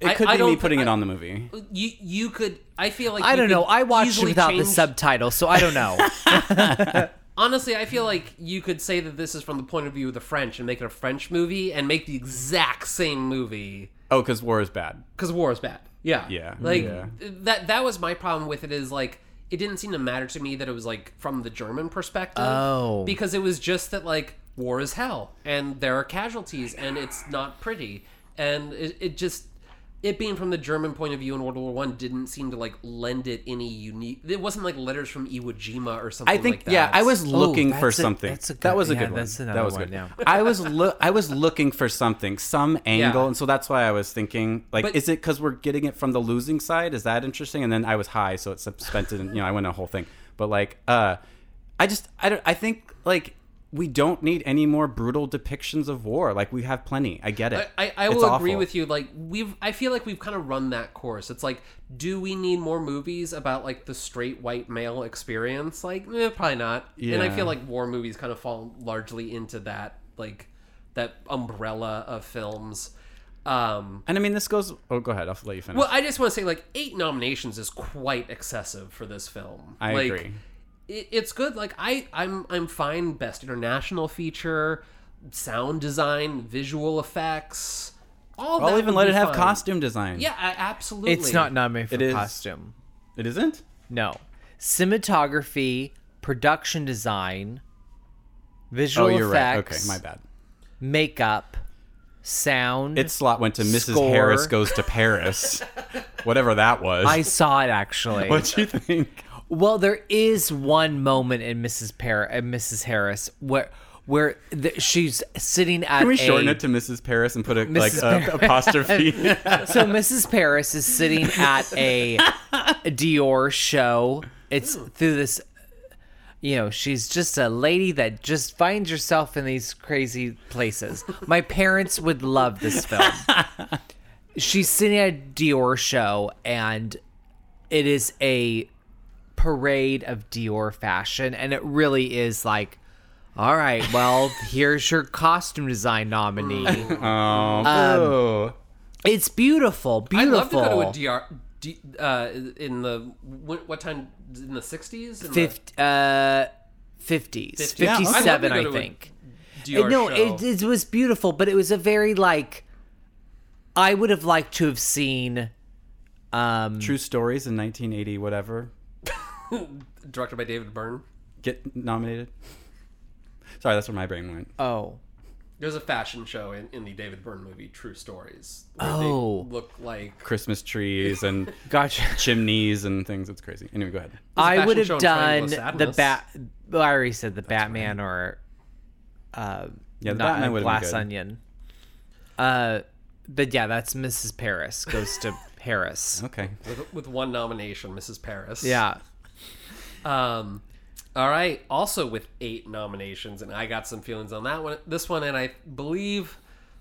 It could I be don't me thi- putting it on the movie. You you could. I feel like I don't know. I watched it easily without the change- subtitles, so I don't know. Honestly, I feel like you could say that this is from the point of view of the French and make it a French movie and make the exact same movie Oh, because war is bad. because war is bad. Yeah, Yeah, Like yeah. that. That was my problem with it. Is like it didn't seem to matter to me that it was like from the German perspective. Oh. because it was just that like war is hell and there are casualties and it's not pretty and it, it just it being from the German point of view in World War One didn't seem to like lend it any unique. It wasn't like letters from Iwo Jima or something. I think like that. yeah, I was looking that's for a- something. that's a that was a yeah, good one. that's another that was one, good. yeah. I was lo- I was looking for something, some angle, Yeah. and so that's why I was thinking like, But- is it because we're getting it from the losing side? Is that interesting? And then I was high, so it spent it. In, you know, I went a whole thing. But like, uh, I just I don't. I think like. We don't need any more brutal depictions of war. Like we have plenty. I get it. I, I, I will agree with you. Like we've, I feel like we've kind of run that course. It's like, do we need more movies about like the straight white male experience? Like, eh, probably not. Yeah. And I feel like war movies kind of fall largely into that, like that umbrella of films. Um, And I mean, this goes. Oh, go ahead. I'll let you finish. well, I just want to say, like, eight nominations is quite excessive for this film. I Like, agree. It, it's good. Like, I, I'm, I'm fine. Best international feature, sound design, visual effects. All I'll that even let be it have fine. costume design. Yeah, I, absolutely. it's not nominated for It is. costume. It isn't. No. Cinematography, production design, visual effects. Oh, you're right. Okay, effects, my bad. makeup, sound. Its slot went to Mrs. Score. Harris Goes to Paris. Whatever that was. I saw it actually. What'd you think? Well, there is one moment in Mrs. Par- uh, Mrs. Harris where where the, she's sitting at Can we a, shorten it to Mrs. Paris and put a like a, apostrophe? so Mrs. Paris is sitting at a, a Dior show. It's through this you know, she's just a lady that just finds herself in these crazy places. My parents would love this film. She's sitting at a Dior show and it is a parade of Dior fashion and it really is like all right, well, here's your costume design nominee. oh, It's beautiful, beautiful. I'd love beautiful. to go to a DR. D, uh, in the what, what time in the sixties? Fifth, uh, 50s. 50s. Yeah, I'd love to 57, I think. DR no, it, it was beautiful, but it was a very, like, I would have liked to have seen. Um, True Stories in 1980, whatever. directed by David Byrne. Get nominated. Sorry, that's where my brain went. oh. There's a fashion show in, in the David Byrne movie True Stories. where Oh. they look like Christmas trees and Gotcha. chimneys and things. It's crazy. Anyway, go ahead. a I would fashion have show in done of the Sadness. bat. Well, I already said the Batman or. Uh, Yeah, the not Batman a would've been Glass good. Onion. Uh, but yeah, that's Mrs. Paris goes to Paris. Okay. with, with one nomination, Mrs. Paris. Yeah. Um, all right. Also with eight nominations, and I got some feelings on that one. This one, and I believe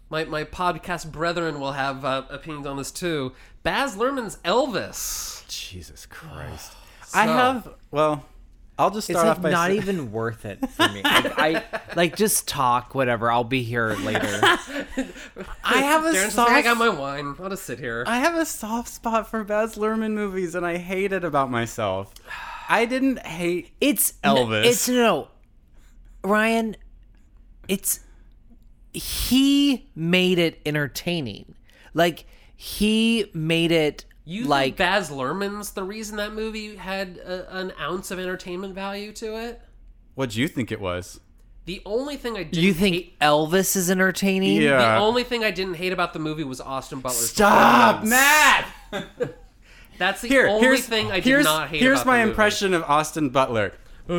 my my podcast brethren will have uh, opinions on this too. Baz Luhrmann's Elvis. Jesus Christ. I have. Well, I'll just It's start like off by not saying- even worth it for me. Like, I like just talk, whatever. I'll be here later. I have a Darren's soft. like, I got my wine. I'll just sit here. I have a soft spot for Baz Luhrmann movies, and I hate it about myself. I didn't hate. It's Elvis. It's no, Ryan. it's he made it entertaining. Like he made it You like think Baz Luhrmann's the reason that movie had a, an ounce of entertainment value to it? What do you think it was? The only thing I didn't you think hate, Elvis is entertaining? the only thing I didn't hate about the movie was Austin Butler's Stop, performance. Matt. That's the Here, only here's thing I did here's, not hate. Here's about my the movie. impression of Austin Butler.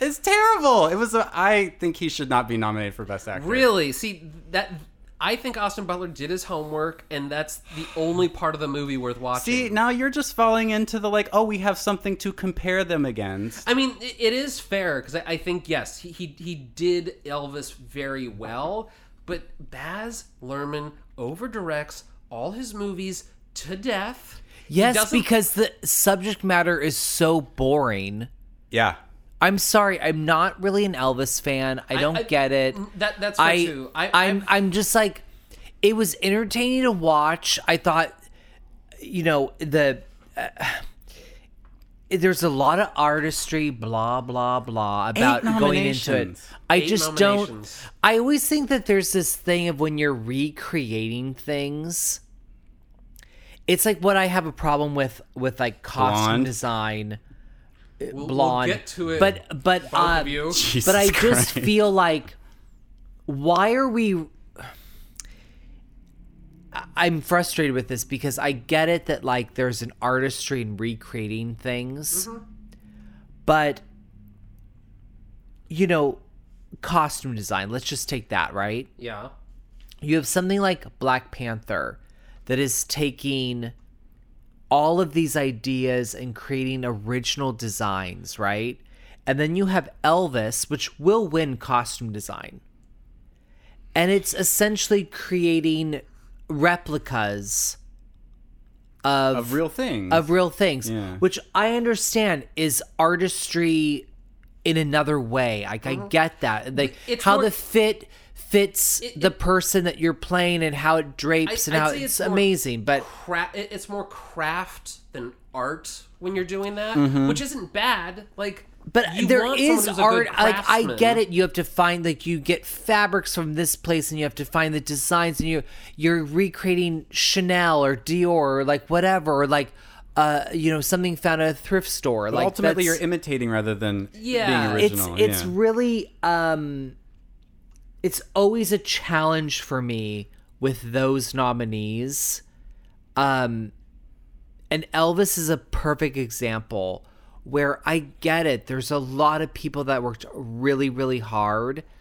it's terrible. It was. A, I think he should not be nominated for best actor. Really? See that? I think Austin Butler did his homework, and that's the only part of the movie worth watching. See, now you're just falling into the like, oh, we have something to compare them against. I mean, it is fair because I, I think yes, he, he he did Elvis very well, but Baz Luhrmann over directs all his movies to death. Yes, because the subject matter is so boring. Yeah. I'm sorry, I'm not really an Elvis fan. I don't I- get it. that that's fair I, too. I, I'm I've- I'm just like it was entertaining to watch. I thought you know the uh, there's a lot of artistry blah blah blah about going into it. I Eight just don't. I always think that there's this thing of when you're recreating things it's like what I have a problem with with like costume Blonde? design we'll, we'll blonde get to it. but but both uh, of you. Jesus but I just Christ. feel like why are we I- I'm frustrated with this because I get it that like there's an artistry in recreating things. But you know, costume design, let's just take that, right? Yeah. you have something like Black Panther that is taking all of these ideas and creating original designs, right? And then you have Elvis, which will win costume design. And it's essentially creating replicas of Of real things. of real things, Yeah. which I understand is artistry in another way. Like I uh-huh. get that, like. It's how more- the fit fits the person that you're playing and how it drapes I- and I'd how say it's, it's amazing. But Cra- it's more craft than art when you're doing that, Mm-hmm. which isn't bad. Like, but you there want someone is who's a good art. Like I get it. You have to find like you get fabrics from this place and you have to find the designs and you you're recreating Chanel or Dior or like whatever or like. Uh, you know, something found at a thrift store. But like ultimately, you're imitating rather than Yeah. being it's original. it's yeah. really um it's always a challenge for me with those nominees. Um and Elvis is a perfect example where I get it. There's a lot of people that worked really really hard.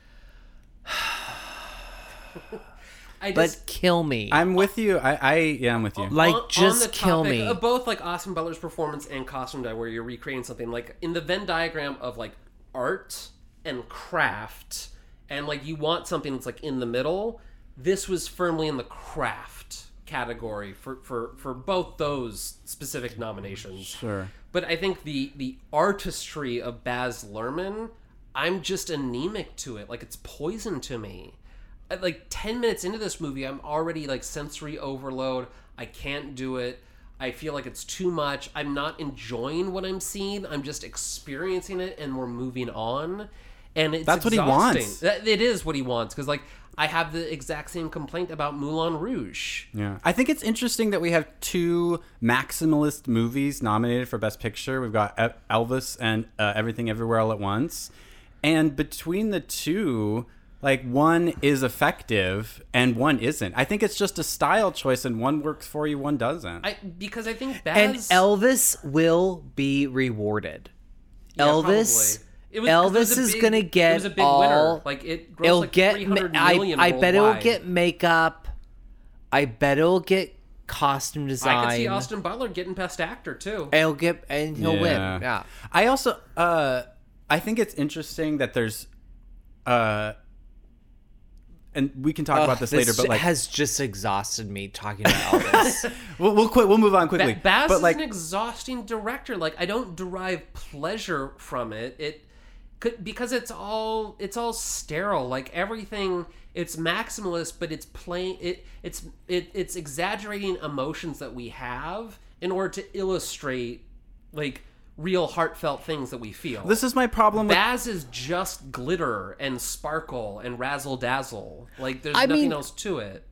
I but just kill me. I'm with you. I, I yeah, I'm with you. like on- on just the kill topic me. Of both like Austin Butler's performance and costume design, where you're recreating something like in the Venn diagram of like art and craft, and like you want something that's like in the middle. This was firmly in the craft category for for for both those specific nominations. Sure. But I think the the artistry of Baz Luhrmann, I'm just anemic to it. Like it's poison to me. At, Like ten minutes into this movie, I'm already like sensory overload. I can't do it. I feel like it's too much. I'm not enjoying what I'm seeing. I'm just experiencing it, and we're moving on. And it's That's what he wants. That- It is what he wants because like I have the exact same complaint about Moulin Rouge. Yeah. I think it's interesting that we have two maximalist movies nominated for Best Picture. We've got Elvis and uh, Everything Everywhere All at Once. And between the two, like one is effective and one isn't. I think it's just a style choice and one works for you, one doesn't. I because I think and Elvis will be rewarded Yeah, Elvis probably. It was- 'cause it was Elvis a is big- gonna it get was a big all winner. Like it grossed it'll like get I, I bet it'll get makeup i bet it'll get costume design I could see Austin Butler getting Best Actor too. it'll get and he'll win yeah I also uh I think it's interesting that there's uh and we can talk about this, later, but like has just exhausted me talking about Elvis. we'll we'll, quit, we'll move on quickly. Ba- Baz but is like an exhausting director. Like I don't derive pleasure from it. It could because it's all it's all sterile. Like everything, it's maximalist, but it's plain. It it's it, it's exaggerating emotions that we have in order to illustrate like real heartfelt things that we feel. This is my problem with Baz is just glitter and sparkle and razzle dazzle. Like there's I nothing mean, else to it.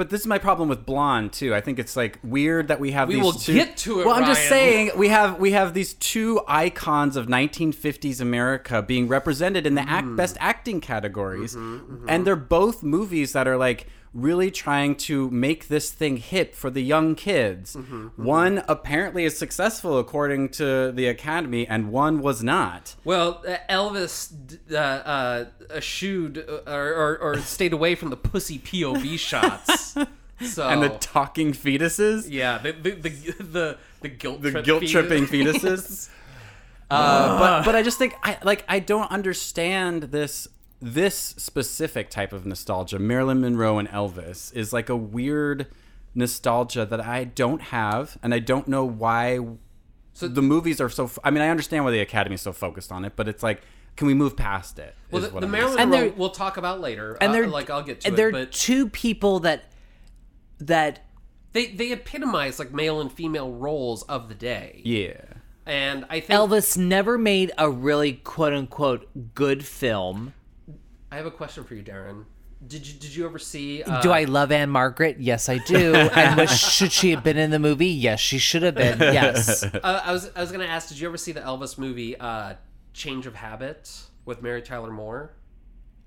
But this is my problem with Blonde too. I think it's like weird that we have We these will two. get to it, Well, I'm just saying we have we have these two icons of 1950s America being represented in the act, Mm. best acting categories, Mm-hmm, and they're both movies that are like really trying to make this thing hip for the young kids. Mm-hmm, One apparently is successful according to the Academy, and one was not. Well, uh, Elvis uh, uh, eschewed uh, or, or, or stayed away from the pussy POV shots. So And the talking fetuses. yeah, the the the the, the guilt the guilt tripping fetuses. Uh, but but I just think I like I don't understand this this specific type of nostalgia. Marilyn Monroe and Elvis is like a weird nostalgia that I don't have, and I don't know why. So- the movies are so. f- I mean, I understand why the Academy is so focused on it, but it's like, can we move past it? Well, the, the Marilyn And Monroe we'll talk about later. and uh, they're like I'll get to and it, they're two people that that they they epitomize like male and female roles of the day. Yeah. And I think Elvis never made a really quote unquote good film. I have a question for you, Darren. Did you did you ever see? Uh, Do I love Ann-Margret? Yes, I do. and was, should she have been in the movie? Yes, she should have been. Yes. Uh, I was I was gonna ask. Did you ever see the Elvis movie uh, Change of Habit with Mary Tyler Moore?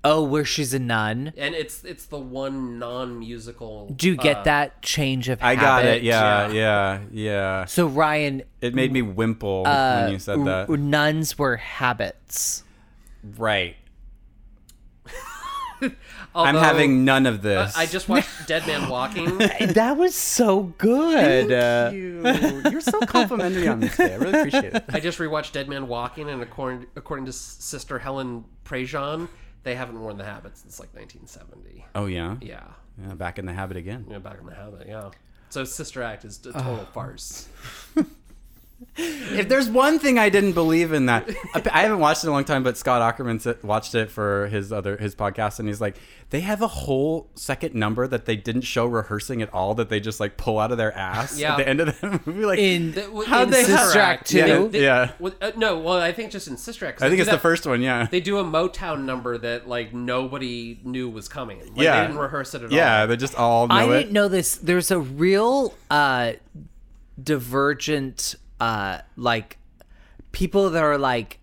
Oh, where she's a nun. And it's it's the one non musical. Do you get uh, that change of I habit? got it. Yeah, yeah. yeah, yeah. So Ryan, It made me wimple uh, when you said that. r- nuns were habits. Right. I'm having none of this. I just watched Dead Man Walking. That was so good. Uh, you. You're so complimentary on this day. I really appreciate it. I just rewatched Dead Man Walking, and according according to Sister Helen Prejean, they haven't worn the habit since like 1970. Oh yeah. Yeah, Yeah, back in the habit again. Yeah, back in the habit. Yeah. So Sister Act is a total farce. If there's one thing I didn't believe in that, I haven't watched it in a long time, but Scott Aukerman watched it for his other his podcast, and he's like, they have a whole second number that they didn't show rehearsing at all, that they just like pull out of their ass Yeah. at the end of the movie. Like, in That- How'd in they have- Sister Act Yeah, two. They- yeah. well, uh, no, well, I think just in Sister Act. 'cause I think do it's the first one. Yeah. They do a Motown number that like nobody knew was coming. Like, Yeah. they didn't rehearse it at yeah, all. Yeah, they just all know I it. didn't know this. There's a real uh, divergent, uh, like people that are like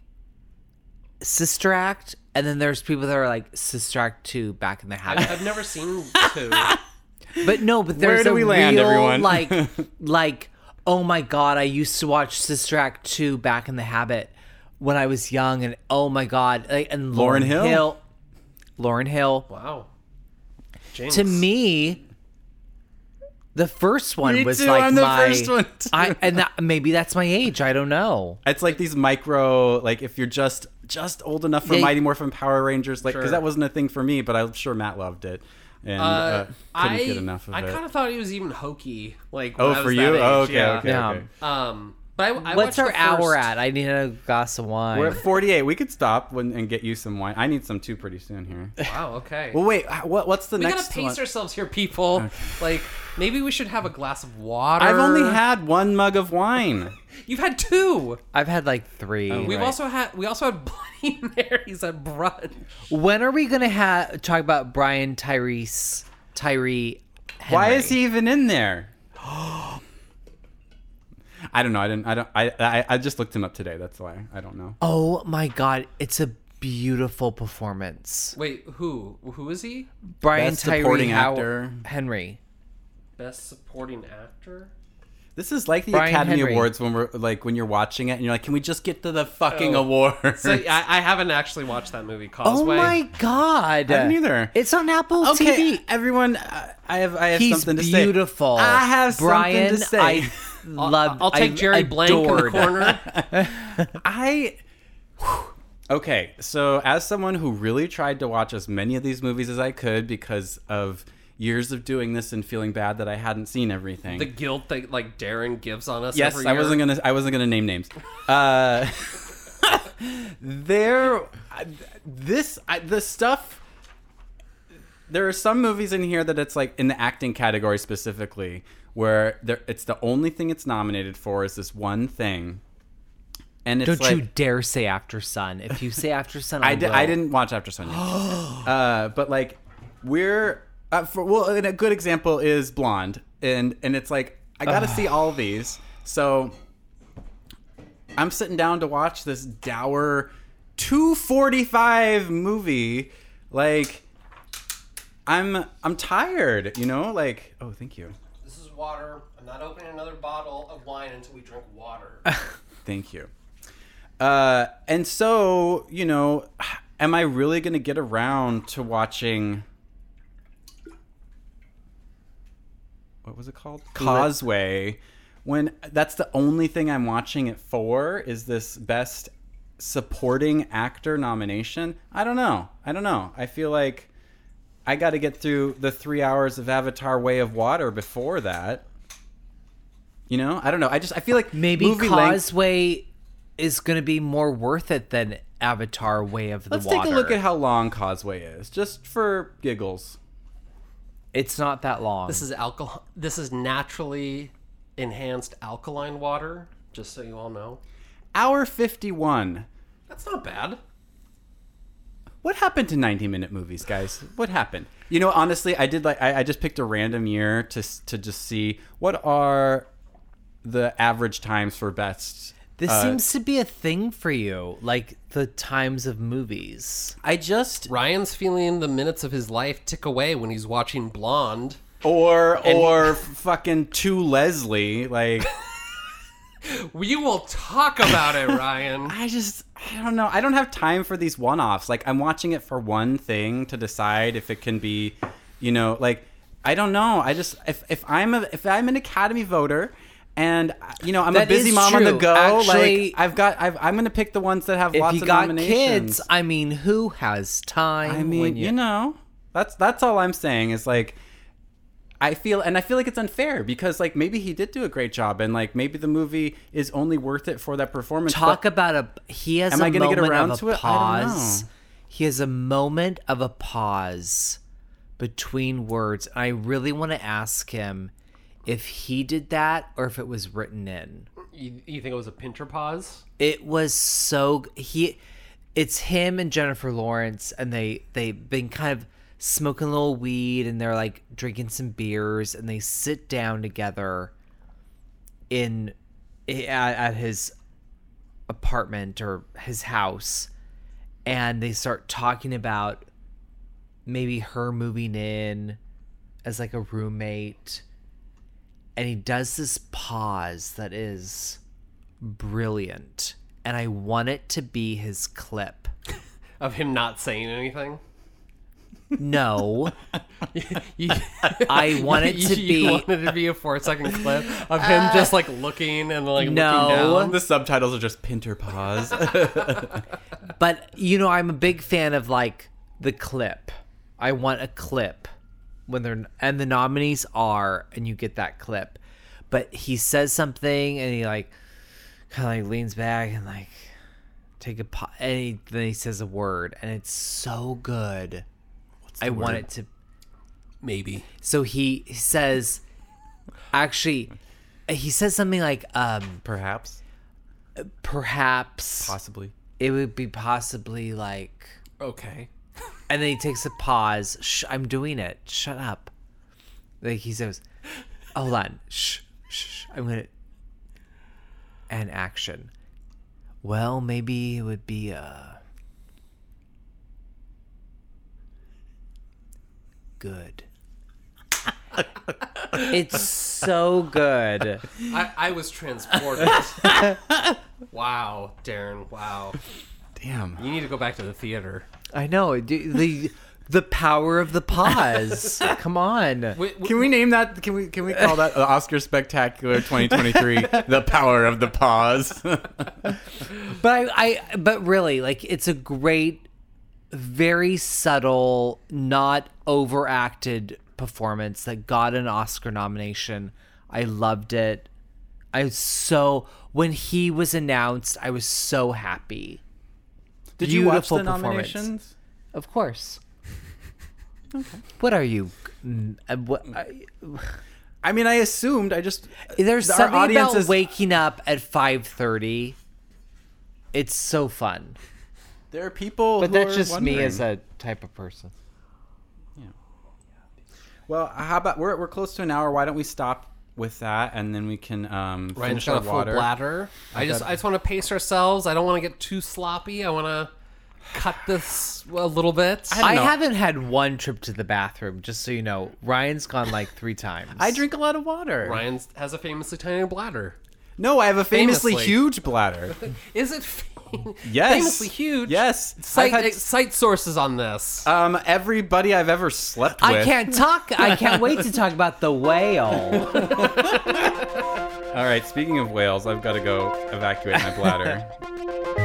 Sister Act, and then there's people that are like Sister Act two, Back in the Habit. I've never seen two. But no, but there's do a we land, real everyone? like, like, oh my god, I used to watch Sister Act two, Back in the Habit, when I was young, and oh my god, like, and Lauryn Lauren Hill? Hill, Lauryn Hill. Wow. Jinx. to me the first one Me was too, like I'm the my first one, too. I and that, maybe that's my age I don't know It's like these micro, like if you're just just old enough for Yeah. Mighty Morphin Power Rangers, like because Sure. that wasn't a thing for me, but I'm sure Matt loved it and uh, Uh, couldn't I get enough of I it. kind of thought he was even hokey. Like when oh, I for was you? that age. Oh, okay, yeah. okay, Yeah. okay. Um, but I, I what's our the hour at I need a glass of wine We're at 48. We could stop when, and get you some wine. I need some too pretty soon here. Wow. Okay. Well, wait. What, what's the we next We gotta pace one? ourselves here, people. Like maybe we should have a glass of water. I've only had one mug of wine. You've had two. I've had like three Oh, We've Right. also had we also had Bloody Marys at brunch. when are we gonna have talk about Brian Tyrese Tyree Why is he even in there? I don't know. I didn't. I don't. I, I. I just looked him up today. That's why. I don't know. oh my god it's a beautiful performance Wait, who? Who is he? Brian Best Tyree supporting How- actor. Henry Best supporting actor. This is like the Brian Academy Henry. Awards when we're like when you're watching it and you're like, can we just get to the fucking oh. awards? So I, I haven't actually watched that movie. oh Causeway. my god I didn't either. it's on Apple okay, TV everyone. I have. I have He's something to say. beautiful. I have Brian, something to say. I loved. I'll take I Jerry Blank in the corner. I. Okay, so as someone who really tried to watch as many of these movies as I could because of years of doing this and feeling bad that I hadn't seen everything. the guilt that like Darren gives on us. yes, every I wasn't gonna. I wasn't gonna name names. Uh, there, this I, the stuff. There are some movies in here that it's like in the acting category specifically, where there it's the only thing it's nominated for is this one thing, and it's Don't like, you dare say Aftersun. If you say After Sun, I, I, di- I didn't watch Aftersun. yet. uh, but like we're uh, for, well, and a good example is Blonde, and and it's like I got to see all these. So I'm sitting down to watch this dour 245 movie. Like I'm I'm tired, you know. Like oh, thank you, water. I'm not opening another bottle of wine until we drink water. thank you. Uh, and so you know, am I really gonna get around to watching? what was it called? Causeway. When that's the only thing I'm watching it for is this best supporting actor nomination. I don't know. I don't know. I feel like I got to get through the three hours of Avatar: Way of Water before that. You know, I don't know. I just I feel like Maybe movie length- Causeway is going to be more worth it than Avatar: Way of the Water. Let's take a look at how long Causeway is, just for giggles. It's not that long. this is alcohol. This is naturally enhanced alkaline water. Just so you all know, Hour fifty-one. that's not bad. What happened to 90 minute movies, guys? What happened? You know, honestly, I did like I, I just picked a random year to to just see what are the average times for best. this uh, seems to be a thing for you, like the times of movies. I just Ryan's feeling the minutes of his life tick away when he's watching Blonde. or or fucking to Leslie like We will talk about it, Ryan. I just I don't know. I don't have time for these one-offs. Like I'm watching it for one thing to decide if it can be, you know, like I don't know. I just if if I'm a if I'm an Academy voter and you know I'm a busy mom on the go, Actually- like I've got I've, I'm gonna pick the ones that have If lots you of got nominations. kids, I mean, who has time? I mean, when you know, that's that's all I'm saying is like I feel and I feel like it's unfair because like maybe he did do a great job and like maybe the movie is only worth it for that performance. talk about a he has Am a I gonna get moment around of to a it? I don't pause know. he has a moment of a pause between words i really want to ask him if he did that or if it was written in You, you think it was a Pinter pause? it was so he it's him and jennifer lawrence and they they've been kind of smoking a little weed and they're like drinking some beers and they sit down together in at, at his apartment or his house and they start talking about maybe her moving in as like a roommate. And he does this pause that is brilliant. And i want it to be his clip. Of him not saying anything? No You, i want it to you be wanted to be a four second clip of him uh, just like looking and like No. looking down. the subtitles are just pinter pause. but you know i'm a big fan of like the clip i want a clip when they're and the nominees are and you get that clip but he says something and he like kind of like leans back and like take a po- and he, then he says a word and it's so good i want it to Maybe. so he, says actually he says something like um Perhaps, perhaps possibly. it would be possibly like Okay. And then he takes a pause. Shh, I'm doing it. Shut up. Like he says, hold on. Shh, shh. I'm gonna. And action. Well, maybe it would be uh good. it's so good. I, I was transported. wow, Darren. Wow. Damn. You need to go back to the theater. I know the the, the power of the pause. Come on. Wait, wait, Can we name that? Can we can we call that the Oscar Spectacular 2023? the power of the pause. But I, I, but really, like, it's a great, very subtle, not overacted performance that got an Oscar nomination. I loved it. I was so when he was announced, I was so happy. Did you watch the nominations? Of course. okay. What are you? uh, What? I, I mean, I assumed. I just there's Our something audience about is- waking up at five thirty it's so fun. There are people, But who that's are just me as a type of person. Yeah. Well, how about we're we're close to an hour? Why don't we stop with that and then we can um, Ryan's finish got our a full water. bladder. I just I just want to pace ourselves. I don't want to get too sloppy. I want to cut this a little bit. don't I haven't had one trip to the bathroom, just so you know. Ryan's gone like three times. I drink a lot of water. Ryan has a famously tiny bladder. No, I have a famously, Famously. huge bladder. Is it fam- Yes. famously huge? Yes. Cite, I've had- cite sources on this. Um, everybody I've ever slept with. I can't talk. I can't wait to talk about the whale. All right. Speaking of whales, I've got to go evacuate my bladder.